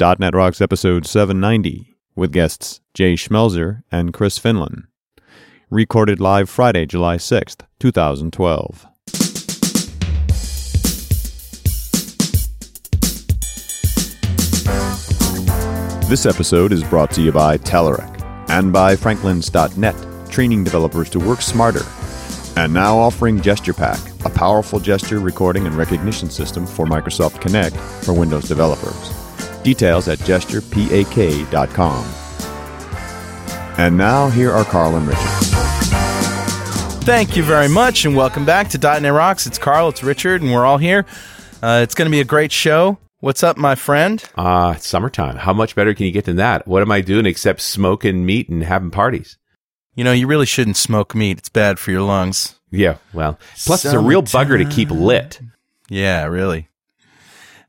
Rocks, .NET Rocks episode 790, with guests Jay Schmelzer and Chris Finlan. Recorded live Friday, July 6th, 2012. This episode is brought to you by Telerik and by Franklins.net, training developers to work smarter. And now offering GesturePak, a powerful gesture recording and recognition system for Microsoft Kinect for Windows developers. Details at gesturepak.com. And now here are Carl and Richard. Thank you very much, and welcome back to .NET Rocks. It's Carl, it's Richard, and we're all here. Uh, it's going to be a great show. What's up, my friend? Ah, it's summertime. How much better can you get than that? What am I doing except smoking meat and having parties? You know, you really shouldn't smoke meat. It's bad for your lungs. Yeah, well, plus it's a real bugger to keep lit. Yeah, really.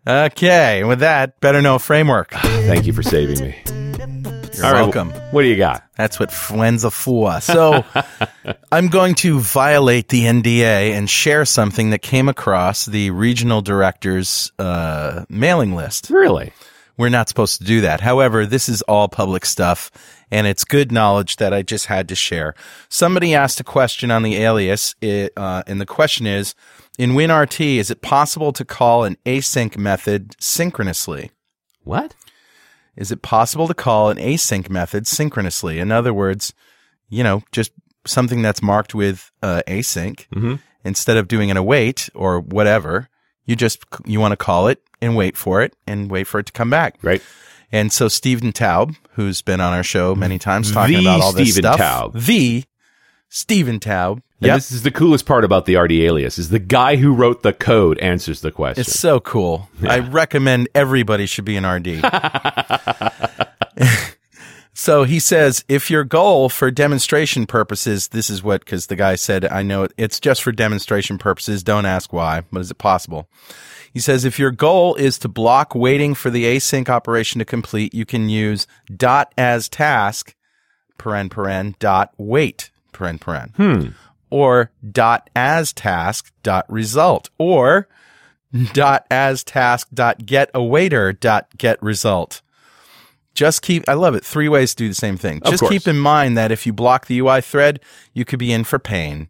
Okay, with that, better know framework. Thank you for saving me. You're All right, welcome. What do you got? That's what friends are for. So, I'm going to violate the NDA and share something that came across the regional director's uh, mailing list. Really? We're not supposed to do that. However, this is all public stuff and it's good knowledge that I just had to share. Somebody asked a question on the alias, it, uh, and the question is, in WinRT, is it possible to call an async method synchronously? What? Is it possible to call an async method synchronously? In other words, you know, just something that's marked with uh, async Mm-hmm. instead of doing an await or whatever. You just you want to call it and wait for it and wait for it to come back. Right. And so Stephen Toub, who's been on our show many times talking The about all this Stephen stuff, Toub. the Stephen Toub. And Yep. this is the coolest part about the RD alias is the guy who wrote the code answers the question. It's so cool. I recommend everybody should be an RD. so he says, if your goal for demonstration purposes, this is what, because the guy said, I know it's just for demonstration purposes. Don't ask why, but is it possible? He says, if your goal is to block waiting for the async operation to complete, you can use dot as task, paren paren, dot wait, paren paren. Hmm. Or dot as task dot result. Or dot as task dot get a waiter dot get result. Just keep, I love it. Three ways to do the same thing. Just course. keep in mind that if you block the UI thread, you could be in for pain.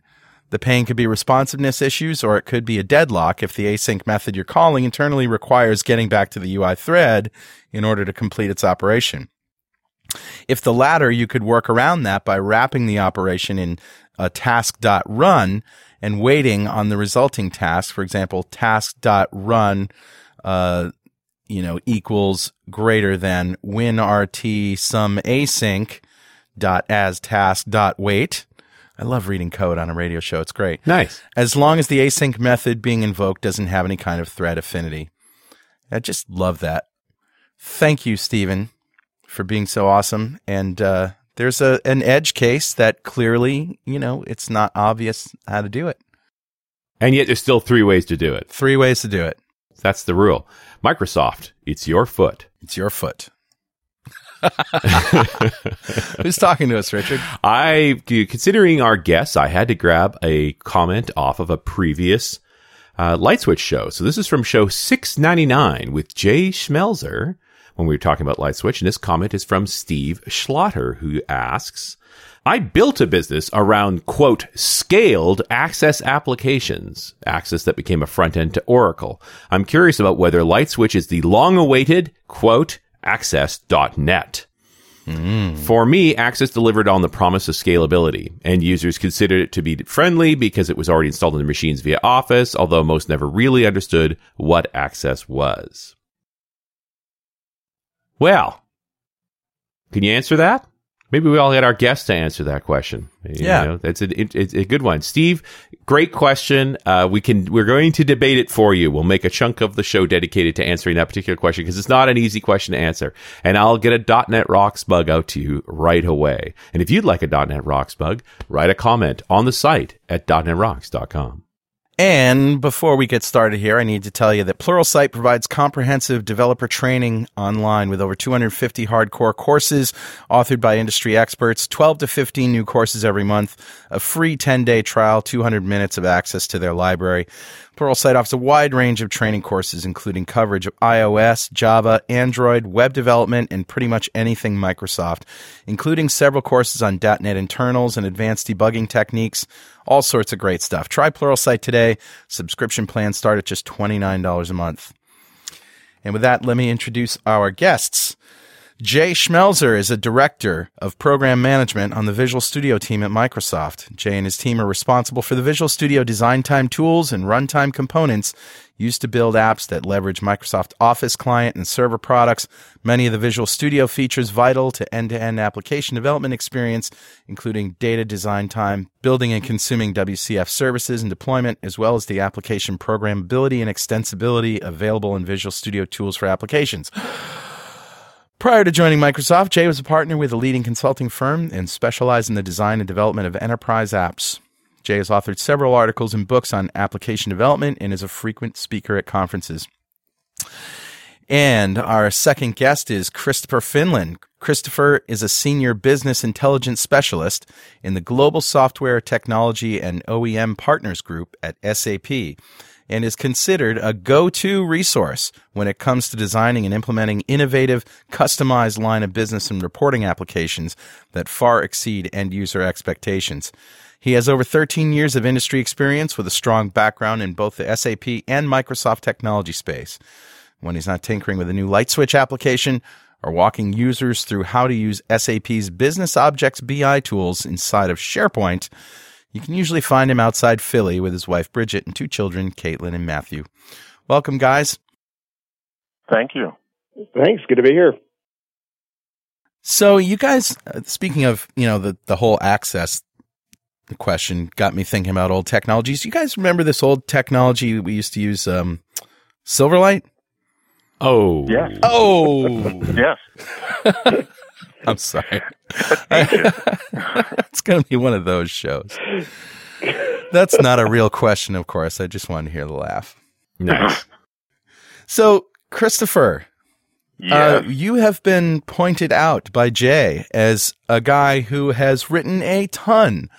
The pain could be responsiveness issues or it could be a deadlock if the async method you're calling internally requires getting back to the UI thread in order to complete its operation. If the latter, you could work around that by wrapping the operation in a task.run and waiting on the resulting task. For example, task.run, uh, you know, equals greater than winrt some async dot as task dot wait. I love reading code on a radio show. It's great. nice. As long as the async method being invoked doesn't have any kind of thread affinity. I just love that. Thank you, Stephen, for being so awesome. And uh, there's a an edge case that clearly, you know, it's not obvious how to do it. And yet there's still three ways to do it. Three ways to do it. That's the rule. Microsoft, it's your foot. It's your foot. Who's talking to us, Richard? I, considering our guests, I had to grab a comment off of a previous uh, Light Switch show. So this is from show 699 with Jay Schmelzer when we were talking about Light Switch. And this comment is from Steve Schlatter, who asks, I built a business around, quote, scaled access applications, access that became a front end to Oracle. I'm curious about whether Light Switch is the long awaited, quote, access.net. Hmm. For me, Access delivered on the promise of scalability, and users considered it to be friendly because it was already installed in their machines via Office, although most never really understood what Access was. Well, can you answer that? Maybe we all get our guests to answer that question. You Yeah. know, that's a, it, it's a good one. Steve, great question. Uh, we can, we're going to debate it for you. We'll make a chunk of the show dedicated to answering that particular question because it's not an easy question to answer. And I'll get a .NET Rocks bug out to you right away. And if you'd like a .NET Rocks bug, write a comment on the site at .NETRocks.com. And before we get started here, I need to tell you that Pluralsight provides comprehensive developer training online with over 250 hardcore courses authored by industry experts, 12 to 15 new courses every month, a free 10 day trial, 200 minutes of access to their library. Pluralsight offers a wide range of training courses, including coverage of iOS, Java, Android, web development, and pretty much anything Microsoft, including several courses on .NET internals and advanced debugging techniques. All sorts of great stuff. Try Pluralsight today. Subscription plans start at just $29 a month. And with that, let me introduce our guests. Jay Schmelzer is a director of program management on the Visual Studio team at Microsoft. Jay and his team are responsible for the Visual Studio design time tools and runtime components used to build apps that leverage Microsoft Office client and server products. Many of the Visual Studio features vital to end-to-end application development experience, including data design time, building and consuming WCF services and deployment, as well as the application programmability and extensibility available in Visual Studio tools for applications. Prior to joining Microsoft, Jay was a partner with a leading consulting firm and specialized in the design and development of enterprise apps. Jay has authored several articles and books on application development and is a frequent speaker at conferences. And our second guest is Christopher Finlan. Christopher is a senior business intelligence specialist in the Global Software Technology and OEM Partners Group at SAP and is considered a go-to resource when it comes to designing and implementing innovative, customized line of business and reporting applications that far exceed end user expectations. He has over 13 years of industry experience with a strong background in both the SAP and Microsoft technology space. When he's not tinkering with a new light switch application or walking users through how to use SAP's Business Objects BI tools inside of SharePoint, you can usually find him outside Philly with his wife Bridget and two children, Caitlin and Matthew. Welcome, guys. Thank you. Thanks. Good to be here. So, you guys, uh, speaking of you know the the whole access question, got me thinking about old technologies. You guys remember this old technology we used to use, um, Silverlight? Oh, Yes. Oh, Yes. I'm sorry. It's going to be one of those shows. That's not a real question, of course. I just wanted to hear the laugh. nice. So, Christopher, Yes. uh, you have been pointed out by Jay as a guy who has written a ton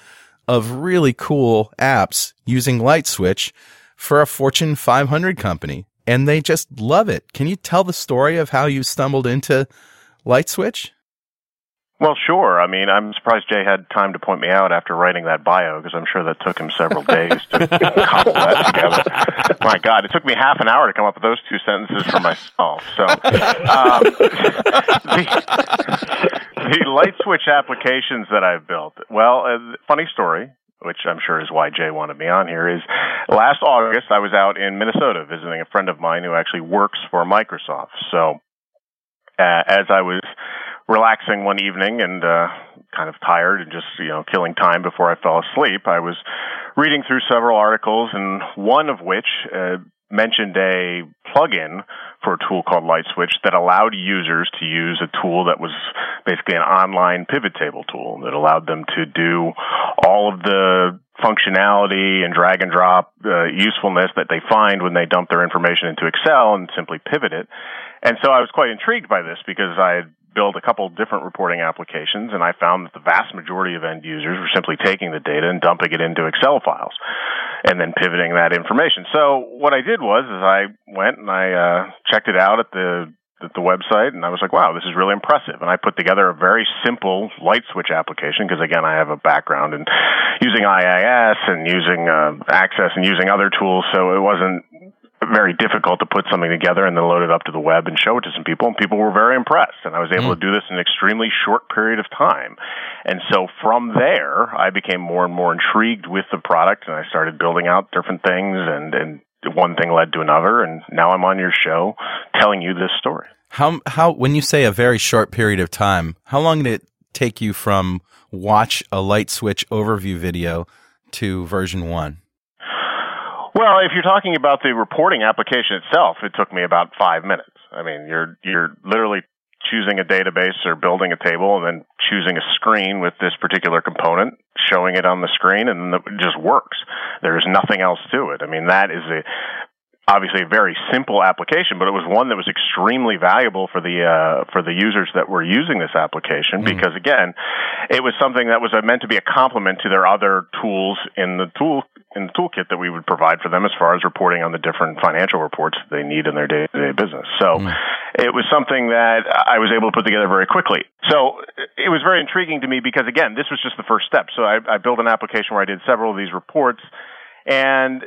of really cool apps using LightSwitch for a Fortune 500 company, and they just love it. Can you tell the story of how you stumbled into LightSwitch? Well, sure. I mean, I'm surprised Jay had time to point me out after writing that bio because I'm sure that took him several days to cobble that together. My God, it took me half an hour to come up with those two sentences for myself. So, um, the, the light switch applications that I've built. Well, uh, funny story. Which I'm sure is why Jay wanted me on here. Is last August I was out in Minnesota visiting a friend of mine who actually works for Microsoft. So, uh, as I was relaxing one evening and uh, kind of tired and just you know killing time before I fell asleep, I was reading through several articles, and one of which uh, mentioned a plugin for a tool called LightSwitch that allowed users to use a tool that was basically an online pivot table tool that allowed them to do all of the functionality and drag and drop uh, usefulness that they find when they dump their information into Excel and simply pivot it. And so I was quite intrigued by this because I had built a couple different reporting applications and I found that the vast majority of end users were simply taking the data and dumping it into Excel files and then pivoting that information. So what I did was is I went and I uh, checked it out at the at the website and I was like, wow, this is really impressive. And I put together a very simple light switch application because again, I have a background in using IIS and using uh, Access and using other tools, so it wasn't very difficult to put something together and then load it up to the web and show it to some people and people were very impressed and I was able hmm. to do this in an extremely short period of time. And so from there I became more and more intrigued with the product and I started building out different things and and one thing led to another and now I'm on your show telling you this story. How how when you say a very short period of time, how long did it take you from watch a light switch overview video to version 1? Well, if you're talking about the reporting application itself, it took me about five minutes. I mean, you're you're literally choosing a database or building a table and then choosing a screen with this particular component, showing it on the screen, and it just works. There's nothing else to it. I mean, that is a obviously a very simple application, but it was one that was extremely valuable for the uh, for the users that were using this application Mm. because again, it was something that was meant to be a complement to their other tools in the tool in the toolkit that we would provide for them as far as reporting on the different financial reports they need in their day to day business. So mm. it was something that I was able to put together very quickly. So it was very intriguing to me because again, this was just the first step. So I, I built an application where I did several of these reports and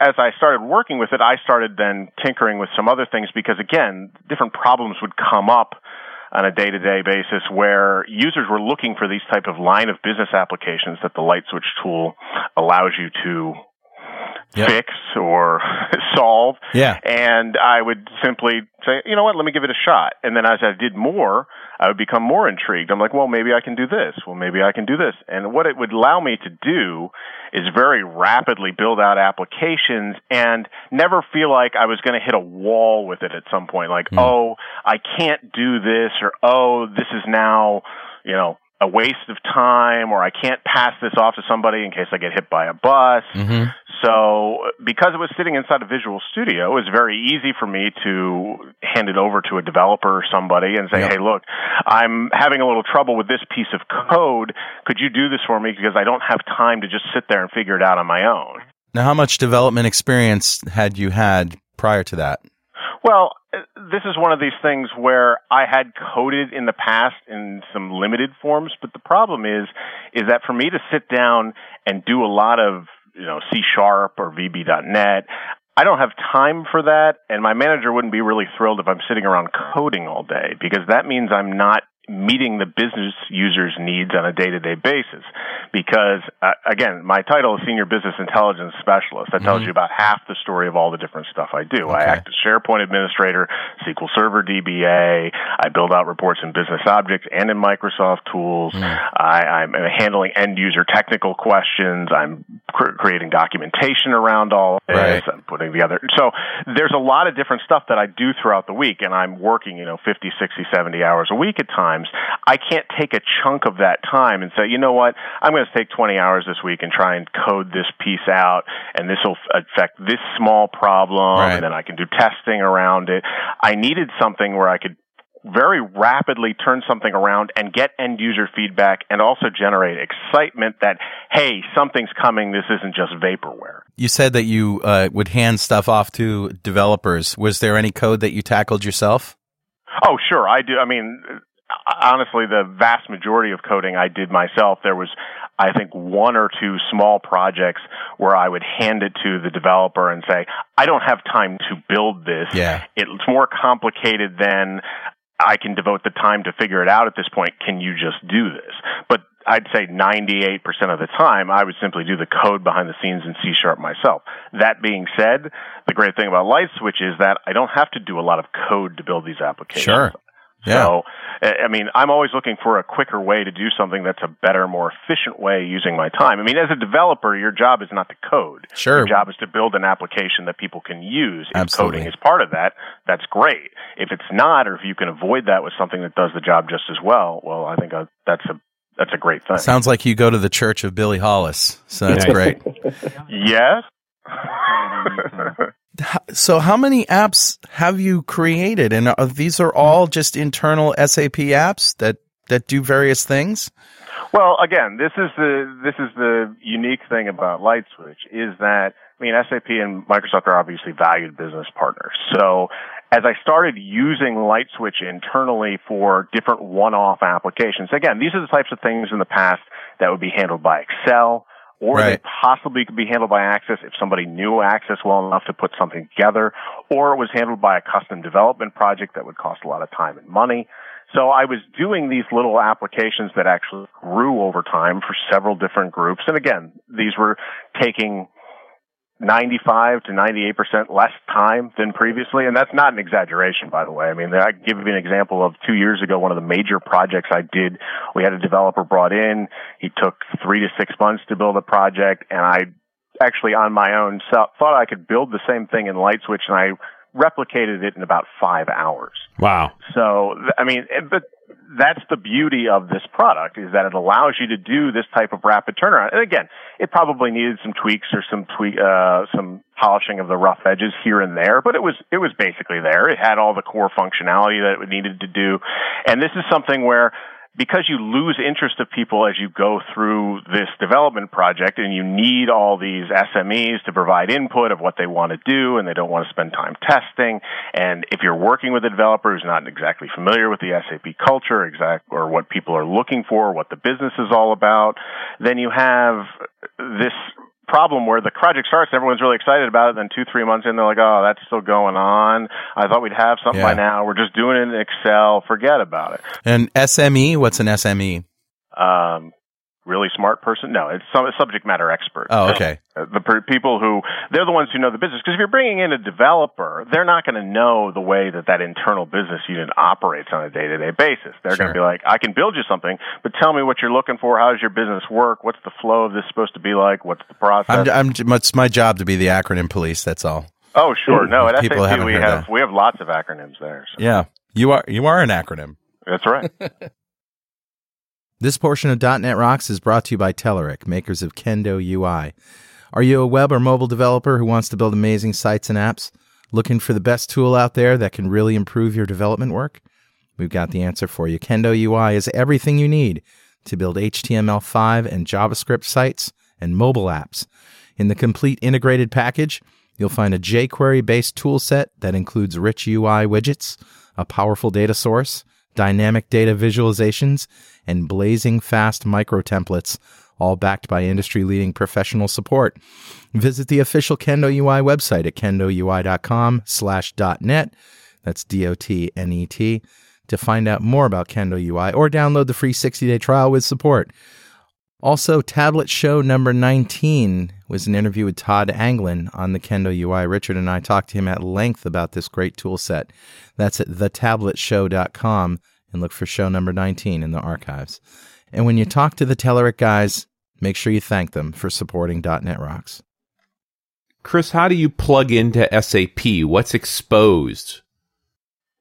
as I started working with it, I started then tinkering with some other things because again, different problems would come up on a day-to-day basis where users were looking for these type of line of business applications that the LightSwitch tool allows you to yep. fix or solve. Yeah. And I would simply say, you know what, let me give it a shot. And then as I did more, I would become more intrigued. I'm like, well, maybe I can do this. Well, maybe I can do this. And what it would allow me to do is very rapidly build out applications and never feel like I was going to hit a wall with it at some point. Like, mm. oh, I can't do this or, oh, this is now, you know, a waste of time or I can't pass this off to somebody in case I get hit by a bus. Mm-hmm. So because it was sitting inside a visual studio, it was very easy for me to hand it over to a developer or somebody and say, yep. Hey, look, I'm having a little trouble with this piece of code. Could you do this for me? Because I don't have time to just sit there and figure it out on my own. Now, how much development experience had you had prior to that? Well, uh, this is one of these things where I had coded in the past in some limited forms, but the problem is, is that for me to sit down and do a lot of, you know, C sharp or VB.net, I don't have time for that, and my manager wouldn't be really thrilled if I'm sitting around coding all day because that means I'm not meeting the business users' needs on a day-to-day basis. Because uh, again, my title is Senior Business Intelligence Specialist. That tells mm-hmm. you about half the story of all the different stuff I do. Okay. I act as SharePoint Administrator, SQL Server DBA. I build out reports in Business Objects and in Microsoft Tools. Mm. I, am handling end-user technical questions. I'm cr- creating documentation around all this. Right. I'm putting together. So there's a lot of different stuff that I do throughout the week, and I'm working, you know, 50, 60, 70 hours a week at times times, I can't take a chunk of that time and say, you know what, I'm going to take 20 hours this week and try and code this piece out, and this will affect this small problem, right. and then I can do testing around it. I needed something where I could very rapidly turn something around and get end user feedback and also generate excitement that, hey, something's coming. This isn't just vaporware. You said that you uh, would hand stuff off to developers. Was there any code that you tackled yourself? Oh, sure. I do. I mean, honestly, the vast majority of coding I did myself. There was, I think, one or two small projects where I would hand it to the developer and say, I don't have time to build this. Yeah. It's more complicated than I can devote the time to figure it out at this point. Can you just do this? But I'd say 98% of the time, I would simply do the code behind the scenes in C sharp myself. That being said, the great thing about LightSwitch is that I don't have to do a lot of code to build these applications. Sure. Yeah. So, I mean, I'm always looking for a quicker way to do something that's a better, more efficient way using my time. I mean, as a developer, your job is not to code. Sure. Your job is to build an application that people can use. If Absolutely. coding is part of that, that's great. If it's not, or if you can avoid that with something that does the job just as well, well, I think uh, that's a that's a great thing. Sounds like you go to the Church of Billy Hollis, so that's great. yes. so how many apps have you created and are, these are all just internal SAP apps that that do various things? Well, again, this is the this is the unique thing about LightSwitch is that I mean SAP and Microsoft are obviously valued business partners. So as I started using LightSwitch internally for different one-off applications, again, these are the types of things in the past that would be handled by Excel, or right. they possibly could be handled by Access if somebody knew Access well enough to put something together, or it was handled by a custom development project that would cost a lot of time and money. So I was doing these little applications that actually grew over time for several different groups. And again, these were taking 95 to 98% less time than previously. And that's not an exaggeration, by the way. I mean, I give you an example of two years ago, one of the major projects I did, we had a developer brought in. He took three to six months to build a project and I actually on my own thought I could build the same thing in LightSwitch and I replicated it in about five hours. Wow. So, I mean, eh, but that's the beauty of this product is that it allows you to do this type of rapid turnaround. And again, it probably needed some tweaks or some tweak, uh, some polishing of the rough edges here and there, but it was, it was basically there. It had all the core functionality that it needed to do. And this is something where because you lose interest of people as you go through this development project and you need all these SMEs to provide input of what they want to do and they don't want to spend time testing. And if you're working with a developer who's not exactly familiar with the SAP culture, exact, or what people are looking for, what the business is all about, then you have this problem where the project starts, everyone's really excited about it. Then two, three months in, they're like, "Oh, that's still going on. I thought we'd have something Yeah. by now. We're just doing it in Excel. Forget about it." And SME, what's an? SME? Um, really smart person? No, it's some subject matter expert. Oh, okay. Uh, The per- people who they're the ones who know the business. Because if you're bringing in a developer, they're not going to know the way that that internal business unit operates on a day to day basis. They're going to be like, "I can build you something, but tell me what you're looking for. How does your business work? What's the flow of this supposed to be like? What's the process?" I'm, I'm, it's my job to be the acronym police. That's all. oh, sure. No, at People SAP we have that. we have lots of acronyms there. So Yeah, you are you are an acronym. that's right. This portion of .NET Rocks is brought to you by Telerik, makers of Kendo UI. Are you a web or mobile developer who wants to build amazing sites and apps? Looking for the best tool out there that can really improve your development work? We've got the answer for you. Kendo UI is everything you need to build HTML5 and JavaScript sites and mobile apps. In the complete integrated package, you'll find a jQuery based toolset that includes rich UI widgets, a powerful data source, dynamic data visualizations, and blazing fast micro templates, all backed by industry leading professional support. Visit the official Kendo UI website at kendoui.com slash dot net. That's D-O-T-N-E-T to find out more about Kendo UI or download the free 60-day trial with support. Also, Tablet Show number 19 was an interview with Todd Anglin on the Kendo UI. Richard and I talked to him at length about this great tool set. That's at thetabletshow.com and look for show number 19 in the archives. And when you talk to the Telerik guys, make sure you thank them for supporting .NET Rocks. Chris, how do you plug into SAP? What's exposed?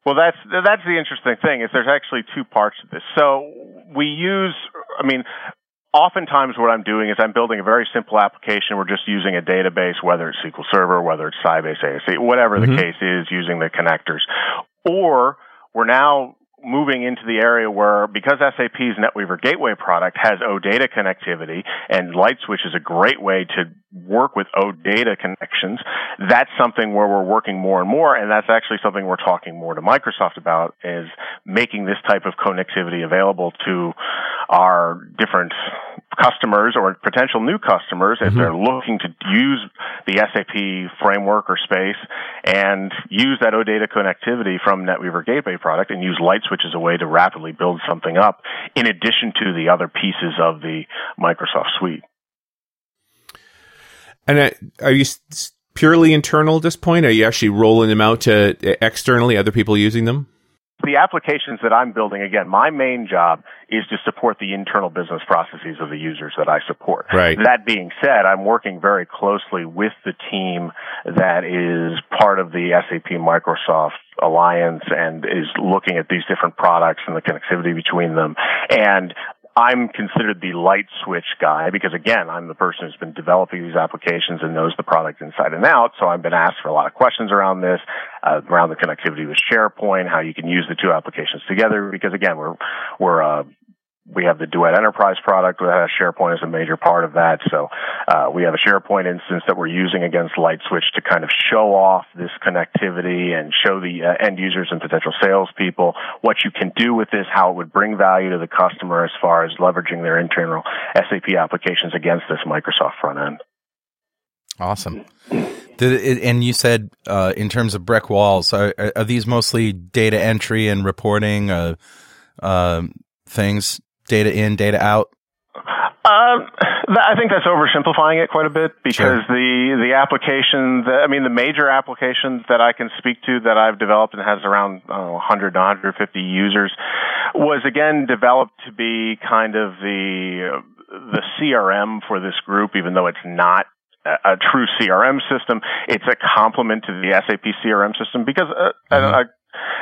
Well, that's that's the interesting thing is there's actually two parts to this. So we use, I mean, oftentimes what I'm doing is I'm building a very simple application. We're just using a database, whether it's SQL Server, whether it's Sybase ASA, whatever the Mhm. case is, using the connectors. Or we're now moving into the area where because SAP's NetWeaver Gateway product has OData connectivity and LightSwitch is a great way to work with OData connections, that's something where we're working more and more and that's actually something we're talking more to Microsoft about is making this type of connectivity available to our different customers or potential new customers if Mhm. they're looking to use the SAP framework or space and use that OData connectivity from NetWeaver Gateway product and use LightSwitch as a way to rapidly build something up in addition to the other pieces of the Microsoft suite. And uh, are you purely internal at this point? Are you actually rolling them out to uh, externally, other people using them? The applications that I'm building, again, my main job is to support the internal business processes of the users that I support. Right. That being said, I'm working very closely with the team that is part of the SAP Microsoft alliance and is looking at these different products and the connectivity between them. And I'm considered the light switch guy because again, I'm the person who's been developing these applications and knows the product inside and out. So I've been asked for a lot of questions around this, uh, around the connectivity with SharePoint, how you can use the two applications together. Because again, we're, we're, uh, we have the Duet Enterprise product SharePoint as a major part of that. So uh, we have a SharePoint instance that we're using against LightSwitch to kind of show off this connectivity and show the uh, end users and potential salespeople what you can do with this, how it would bring value to the customer as far as leveraging their internal SAP applications against this Microsoft front end. Awesome. It, and you said uh, in terms of brick walls, are, are these mostly data entry and reporting uh, um things, data in, data out? Um, th- I think that's oversimplifying it quite a bit because Sure. the the application, the, I mean, the major applications that I can speak to that I've developed and has around I know, 100 to 150 users was again developed to be kind of the the CRM for this group, even though it's not a, a true CRM system. It's a complement to the SAP CRM system because uh, Mhm. a, a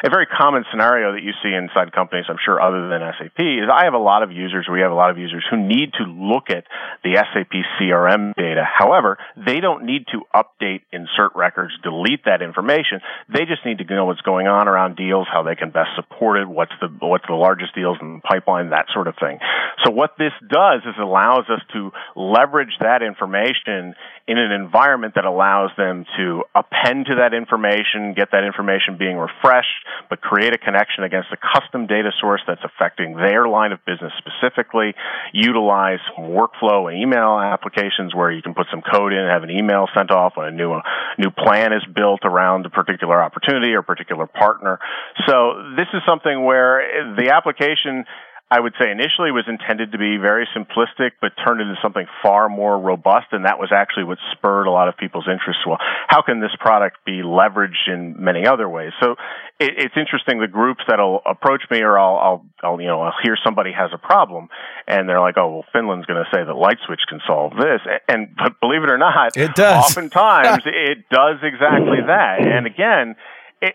a very common scenario that you see inside companies, I'm sure other than SAP, is I have a lot of users, we have a lot of users who need to look at the SAP CRM data. However, they don't need to update, insert records, delete that information. They just need to know what's going on around deals, how they can best support it, what's the, what's the largest deals in the pipeline, that sort of thing. So what this does is it allows us to leverage that information in an environment that allows them to append to that information, get that information being refreshed, but create a connection against a custom data source that's affecting their line of business specifically, utilize workflow and email applications where you can put some code in and have an email sent off when a new, a new plan is built around a particular opportunity or particular partner. So this is something where the application I would say initially was intended to be very simplistic, but turned into something far more robust. And that was actually what spurred a lot of people's interest. Well, how can this product be leveraged in many other ways? So it, it's interesting. The groups that'll approach me or I'll, I'll, I'll, you know, I'll hear somebody has a problem and they're like, oh, well, Finlan's going to say that LightSwitch can solve this. And, but believe it or not, it does. Oftentimes it does exactly that. And again,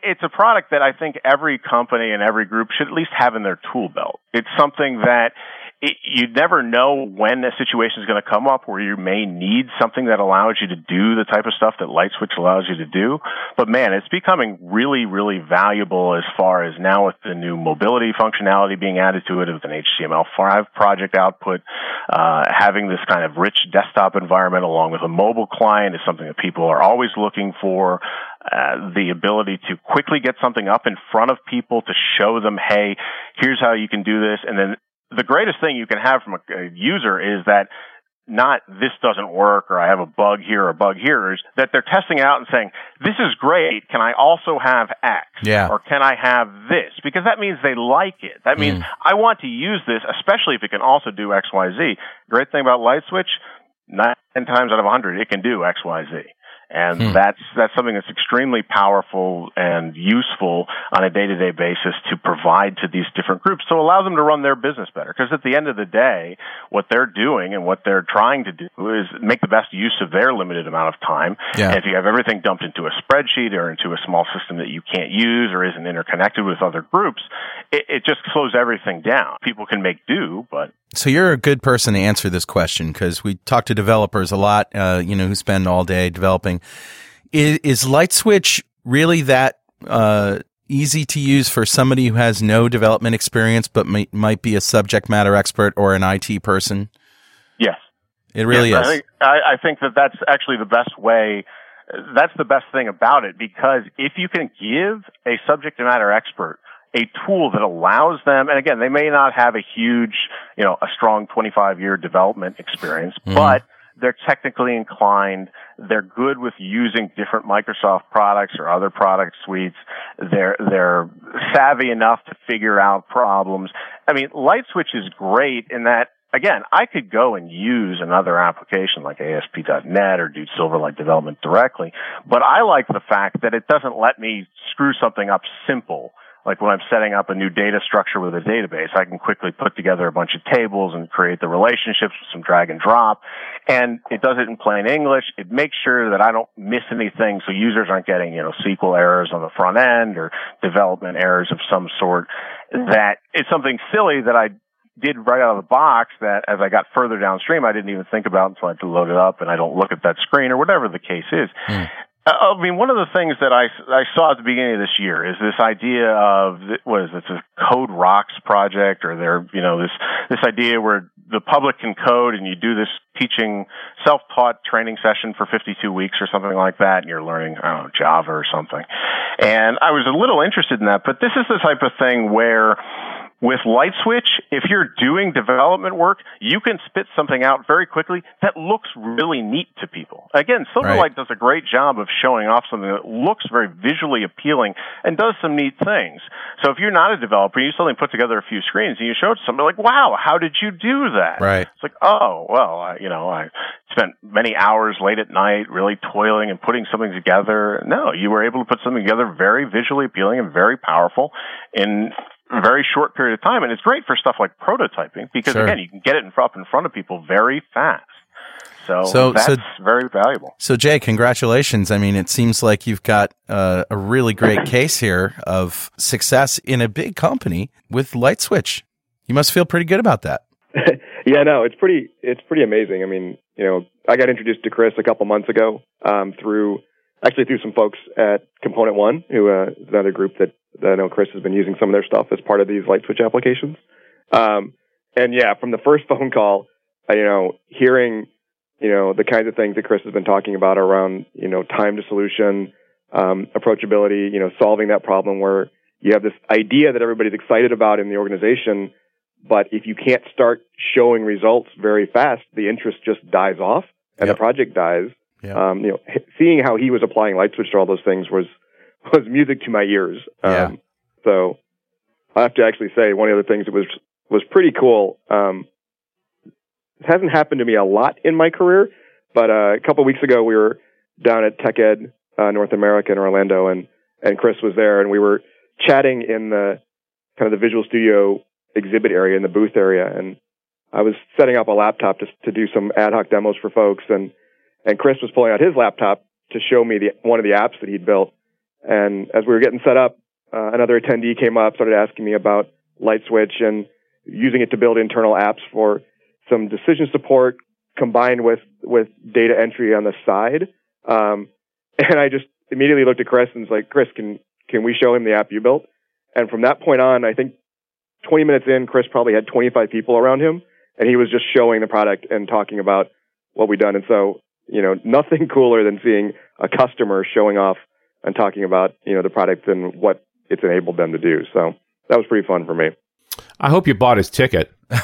it's a product that I think every company and every group should at least have in their tool belt. It's something that it, you never know when a situation is going to come up where you may need something that allows you to do the type of stuff that LightSwitch allows you to do. But man, it's becoming really, really valuable as far as now with the new mobility functionality being added to it with an HTML5 project output, uh, having this kind of rich desktop environment along with a mobile client is something that people are always looking for. Uh, the ability to quickly get something up in front of people to show them, hey, here's how you can do this, and then the greatest thing you can have from a, a user is that not this doesn't work or I have a bug here or a bug here is that they're testing out and saying, this is great. Can I also have X? Yeah. Or can I have this? Because that means they like it. That means mm. I want to use this, especially if it can also do X, Y, Z. Great thing about LightSwitch, nine times out of a hundred, it can do X, Y, Z. And hmm. that's, that's something that's extremely powerful and useful on a day to day basis to provide to these different groups to allow them to run their business better. Because at the end of the day, what they're doing and what they're trying to do is make the best use of their limited amount of time. Yeah. And if you have everything dumped into a spreadsheet or into a small system that you can't use or isn't interconnected with other groups, it, it just slows everything down. People can make do, but so you're a good person to answer this question because we talk to developers a lot, uh, you know, who spend all day developing. Is, is LightSwitch really that uh, easy to use for somebody who has no development experience but might, might be a subject matter expert or an IT person? Yes, it really yes, is. I think, I, I think that that's actually the best way. That's the best thing about it because if you can give a subject matter expert a tool that allows them, and again, they may not have a huge, you know, a strong 25 year development experience, mm-hmm. but they're technically inclined. They're good with using different Microsoft products or other product suites. They're, they're savvy enough to figure out problems. I mean, LightSwitch is great in that again, I could go and use another application like ASP.NET or do Silverlight development directly, but I like the fact that it doesn't let me screw something up simple like when I'm setting up a new data structure with a database, I can quickly put together a bunch of tables and create the relationships with some drag and drop. And it does it in plain English. It makes sure that I don't miss anything so users aren't getting, you know, SQL errors on the front end or development errors of some sort. That it's something silly that I did right out of the box that as I got further downstream, I didn't even think about until I had to load it up and I don't look at that screen or whatever the case is. Mm. Uh, I mean, one of the things that I, I saw at the beginning of this year is this idea of what is it, a Code Rocks project, or there, you know, this this idea where the public can code, and you do this teaching self-taught training session for 52 weeks or something like that, and you're learning, I don't know, Java or something. And I was a little interested in that, but this is the type of thing where with LightSwitch, if you're doing development work, you can spit something out very quickly that looks really neat to people. Again, Silverlight right. does a great job of showing off something that looks very visually appealing and does some neat things. So if you're not a developer, you suddenly put together a few screens and you show it to somebody like, wow, how did you do that? Right. It's like, oh, well, I, you know, I spent many hours late at night really toiling and putting something together. No, you were able to put something together very visually appealing and very powerful in very short period of time. And it's great for stuff like prototyping because sure. again, you can get it in, up in front of people very fast. So, So- that's so- very valuable. So, Jay, congratulations. I mean, it seems like you've got uh, a really great case here of success in a big company with Light Switch. You must feel pretty good about that. yeah, no, it's pretty it's pretty amazing. I mean, you know, I got introduced to Chris a couple months ago um, through actually through some folks at Component One, who uh, is another group that, that I know Chris has been using some of their stuff as part of these light switch applications. Um, and yeah, from the first phone call, uh, you know, hearing you know the kinds of things that Chris has been talking about around you know time to solution, um, approachability, you know, solving that problem where you have this idea that everybody's excited about in the organization but if you can't start showing results very fast, the interest just dies off and Yep. the project dies. Yep. Um, you know, seeing how he was applying light switch to all those things was was music to my ears. Um, Yeah. So I have to actually say one of the things that was was pretty cool. Um, it hasn't happened to me a lot in my career, but uh, a couple of weeks ago we were down at Tech Ed uh, North America in Orlando, and and Chris was there, and we were chatting in the kind of the Visual Studio exhibit area in the booth area, and I was setting up a laptop to to do some ad hoc demos for folks, and and Chris was pulling out his laptop to show me the one of the apps that he'd built, and as we were getting set up, uh, another attendee came up, started asking me about LightSwitch and using it to build internal apps for some decision support combined with with data entry on the side. Um, and I just immediately looked at Chris and was like, Chris, can can we show him the app you built? And from that point on, I think 20 minutes in, Chris probably had 25 people around him, and he was just showing the product and talking about what we'd done. And so, you know, nothing cooler than seeing a customer showing off and talking about, you know, the product and what it's enabled them to do. So that was pretty fun for me. I hope you bought his ticket.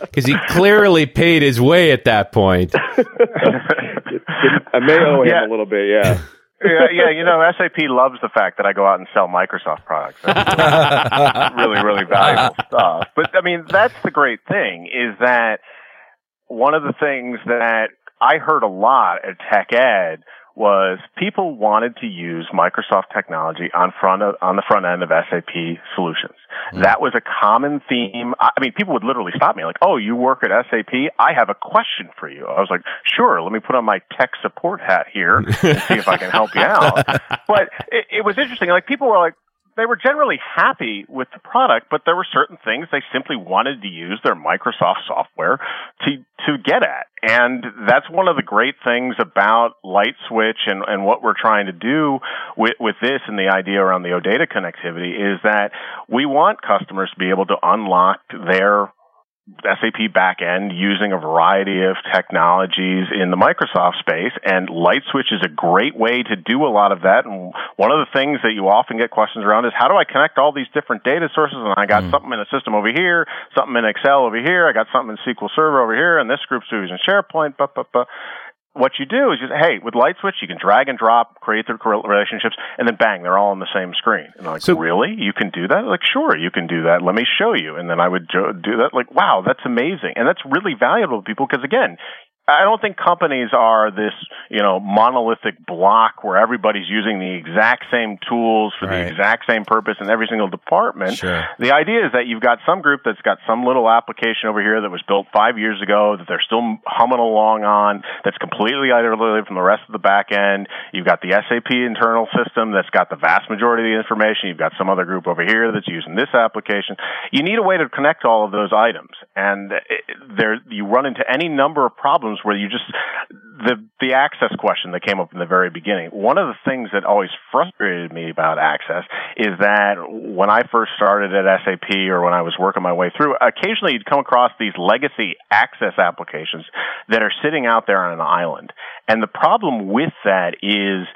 Because he clearly paid his way at that point. I may owe him Yeah. a little bit, yeah. yeah, yeah, you know, SAP loves the fact that I go out and sell Microsoft products. That's really, really valuable stuff. But I mean, that's the great thing is that one of the things that I heard a lot at Tech Ed was people wanted to use Microsoft technology on front of, on the front end of SAP solutions. Mm. That was a common theme. I I mean, people would literally stop me like, "Oh, you work at SAP? I have a question for you." I was like, "Sure, let me put on my tech support hat here and see if I can help you out." But it, it was interesting. Like people were like, they were generally happy with the product, but there were certain things they simply wanted to use their Microsoft software to to get at. And that's one of the great things about Light Switch and, and what we're trying to do with, with this and the idea around the OData connectivity is that we want customers to be able to unlock their SAP backend using a variety of technologies in the Microsoft space, and Lightswitch is a great way to do a lot of that. And one of the things that you often get questions around is how do I connect all these different data sources? And I got mm. something in a system over here, something in Excel over here, I got something in SQL Server over here, and this group's using SharePoint. Blah, blah, blah what you do is just, hey, with Light Switch, you can drag and drop, create the relationships, and then bang, they're all on the same screen. And I'm like, So- really? You can do that? Like, sure, you can do that. Let me show you. And then I would do that. Like, wow, that's amazing. And that's really valuable to people because, again, I don't think companies are this, you know, monolithic block where everybody's using the exact same tools for Right. the exact same purpose in every single department. Sure. The idea is that you've got some group that's got some little application over here that was built five years ago that they're still humming along on that's completely isolated from the rest of the back end. You've got the SAP internal system that's got the vast majority of the information. You've got some other group over here that's using this application. You need a way to connect all of those items. And eh, there, you run into any number of problems where you just, the, the access question that came up in the very beginning. One of the things that always frustrated me about access is that when I first started at SAP or when I was working my way through, occasionally you'd come across these legacy access applications that are sitting out there on an island. And the problem with that is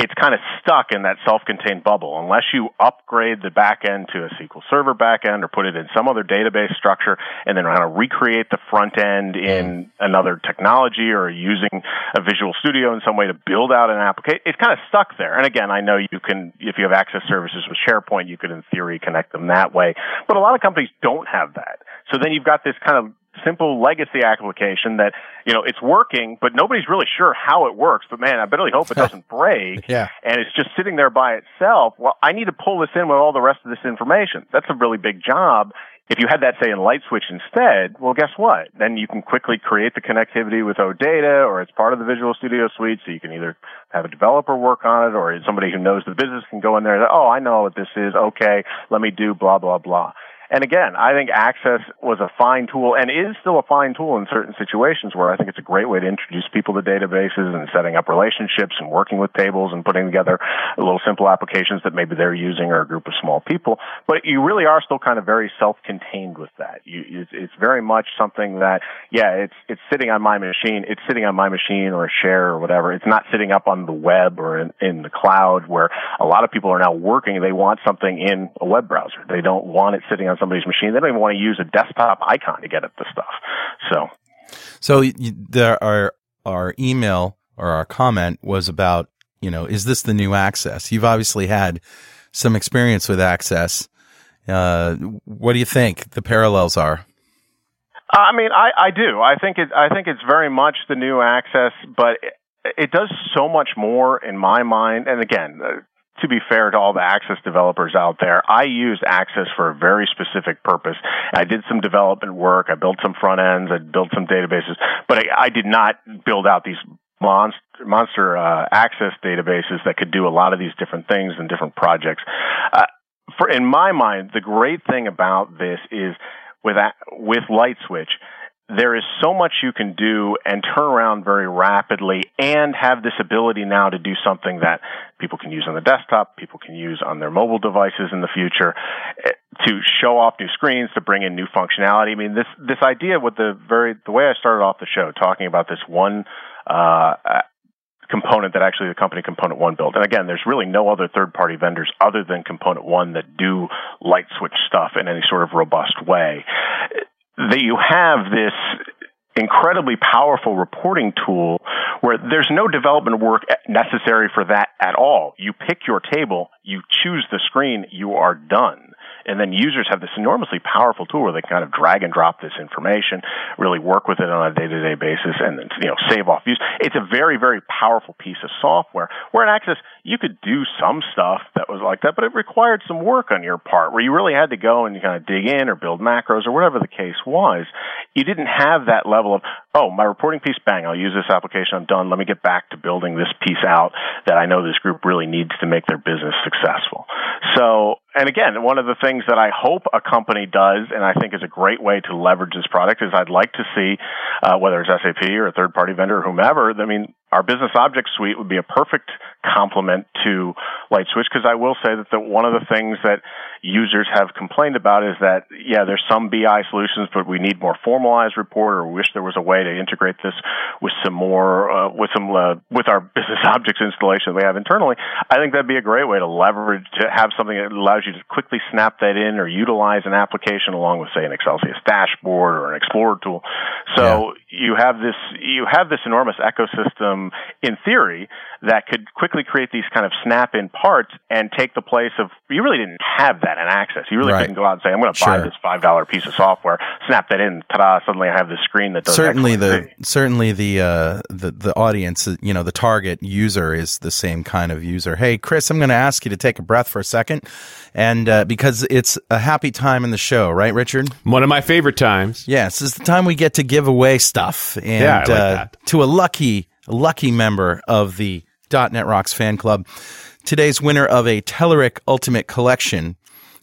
it's kind of stuck in that self-contained bubble unless you upgrade the backend to a SQL Server backend or put it in some other database structure and then kind of recreate the front end in mm. another technology or using a Visual Studio in some way to build out an application. It's kind of stuck there. And again, I know you can, if you have access services with SharePoint, you could in theory connect them that way. But a lot of companies don't have that. So then you've got this kind of simple legacy application that you know it's working, but nobody's really sure how it works. But man, I really hope it doesn't break. yeah. And it's just sitting there by itself. Well, I need to pull this in with all the rest of this information. That's a really big job. If you had that, say, in LightSwitch instead, well, guess what? Then you can quickly create the connectivity with OData, or it's part of the Visual Studio Suite, so you can either have a developer work on it, or somebody who knows the business can go in there and, say, oh, I know what this is. Okay, let me do blah, blah, blah. And again, I think Access was a fine tool and is still a fine tool in certain situations where I think it's a great way to introduce people to databases and setting up relationships and working with tables and putting together little simple applications that maybe they're using or a group of small people. But you really are still kind of very self-contained with that. You, it's, very much something that, yeah, it's, it's sitting on my machine. It's sitting on my machine or a share or whatever. It's not sitting up on the web or in, in the cloud where a lot of people are now working. They want something in a web browser. They don't want it sitting on somebody's machine. They don't even want to use a desktop icon to get at the stuff. So, so there our our email or our comment was about you know is this the new Access? You've obviously had some experience with Access. Uh, what do you think the parallels are? I mean, I, I do. I think it. I think it's very much the new Access, but it, it does so much more in my mind. And again, uh, to be fair to all the Access developers out there, I used Access for a very specific purpose. I did some development work. I built some front ends. I built some databases, but I, I did not build out these monster, monster uh, access databases that could do a lot of these different things and different projects. Uh, for in my mind, the great thing about this is with with LightSwitch there is so much you can do and turn around very rapidly and have this ability now to do something that people can use on the desktop, people can use on their mobile devices in the future eh, to show off new screens, to bring in new functionality. I mean, this, this idea with the very, the way I started off the show talking about this one, uh, component that actually the company ComponentOne built. And again, there's really no other third party vendors other than ComponentOne that do light switch stuff in any sort of robust way that you have this incredibly powerful reporting tool where there's no development work necessary for that at all. You pick your table, you choose the screen, you are done. And then users have this enormously powerful tool where they kind of drag and drop this information, really work with it on a day-to-day basis, and you know save off use. It's a very, very powerful piece of software. Where in Access, you could do some stuff that was like that, but it required some work on your part, where you really had to go and kind of dig in or build macros or whatever the case was. You didn't have that level of oh, my reporting piece, bang, I'll use this application, I'm done. Let me get back to building this piece out that I know this group really needs to make their business successful. So, and again, one of the things that I hope a company does, and I think is a great way to leverage this product, is I'd like to see, uh, whether it's SAP or a third party vendor or whomever, I mean, our business object suite would be a perfect complement to LightSwitch because I will say that the, one of the things that users have complained about is that, yeah, there's some BI solutions, but we need more formalized report or wish there was a way to integrate this with some more, uh, with some, uh, with our BusinessObjects installation that we have internally. I think that'd be a great way to leverage, to have something that allows you to quickly snap that in or utilize an application along with, say, an Xcelsius dashboard or an Explorer tool. So yeah. you have this, you have this enormous ecosystem in theory that could quickly create these kind of snap in parts and take the place of, you really didn't have that in access. You really right. couldn't go out and say, I'm going to buy this $5 piece of software, snap that in, ta-da, suddenly I have this screen that does certainly the, certainly the, uh, the, the audience, you know, the target user is the same kind of user. Hey, Chris, I'm going to ask you to take a breath for a second. And, uh, because it's a happy time in the show, right, Richard? One of my favorite times. Yes, it's the time we get to give away stuff. And, yeah, like uh, to a lucky, lucky member of the .NET Rocks fan club. Today's winner of a Telerik Ultimate Collection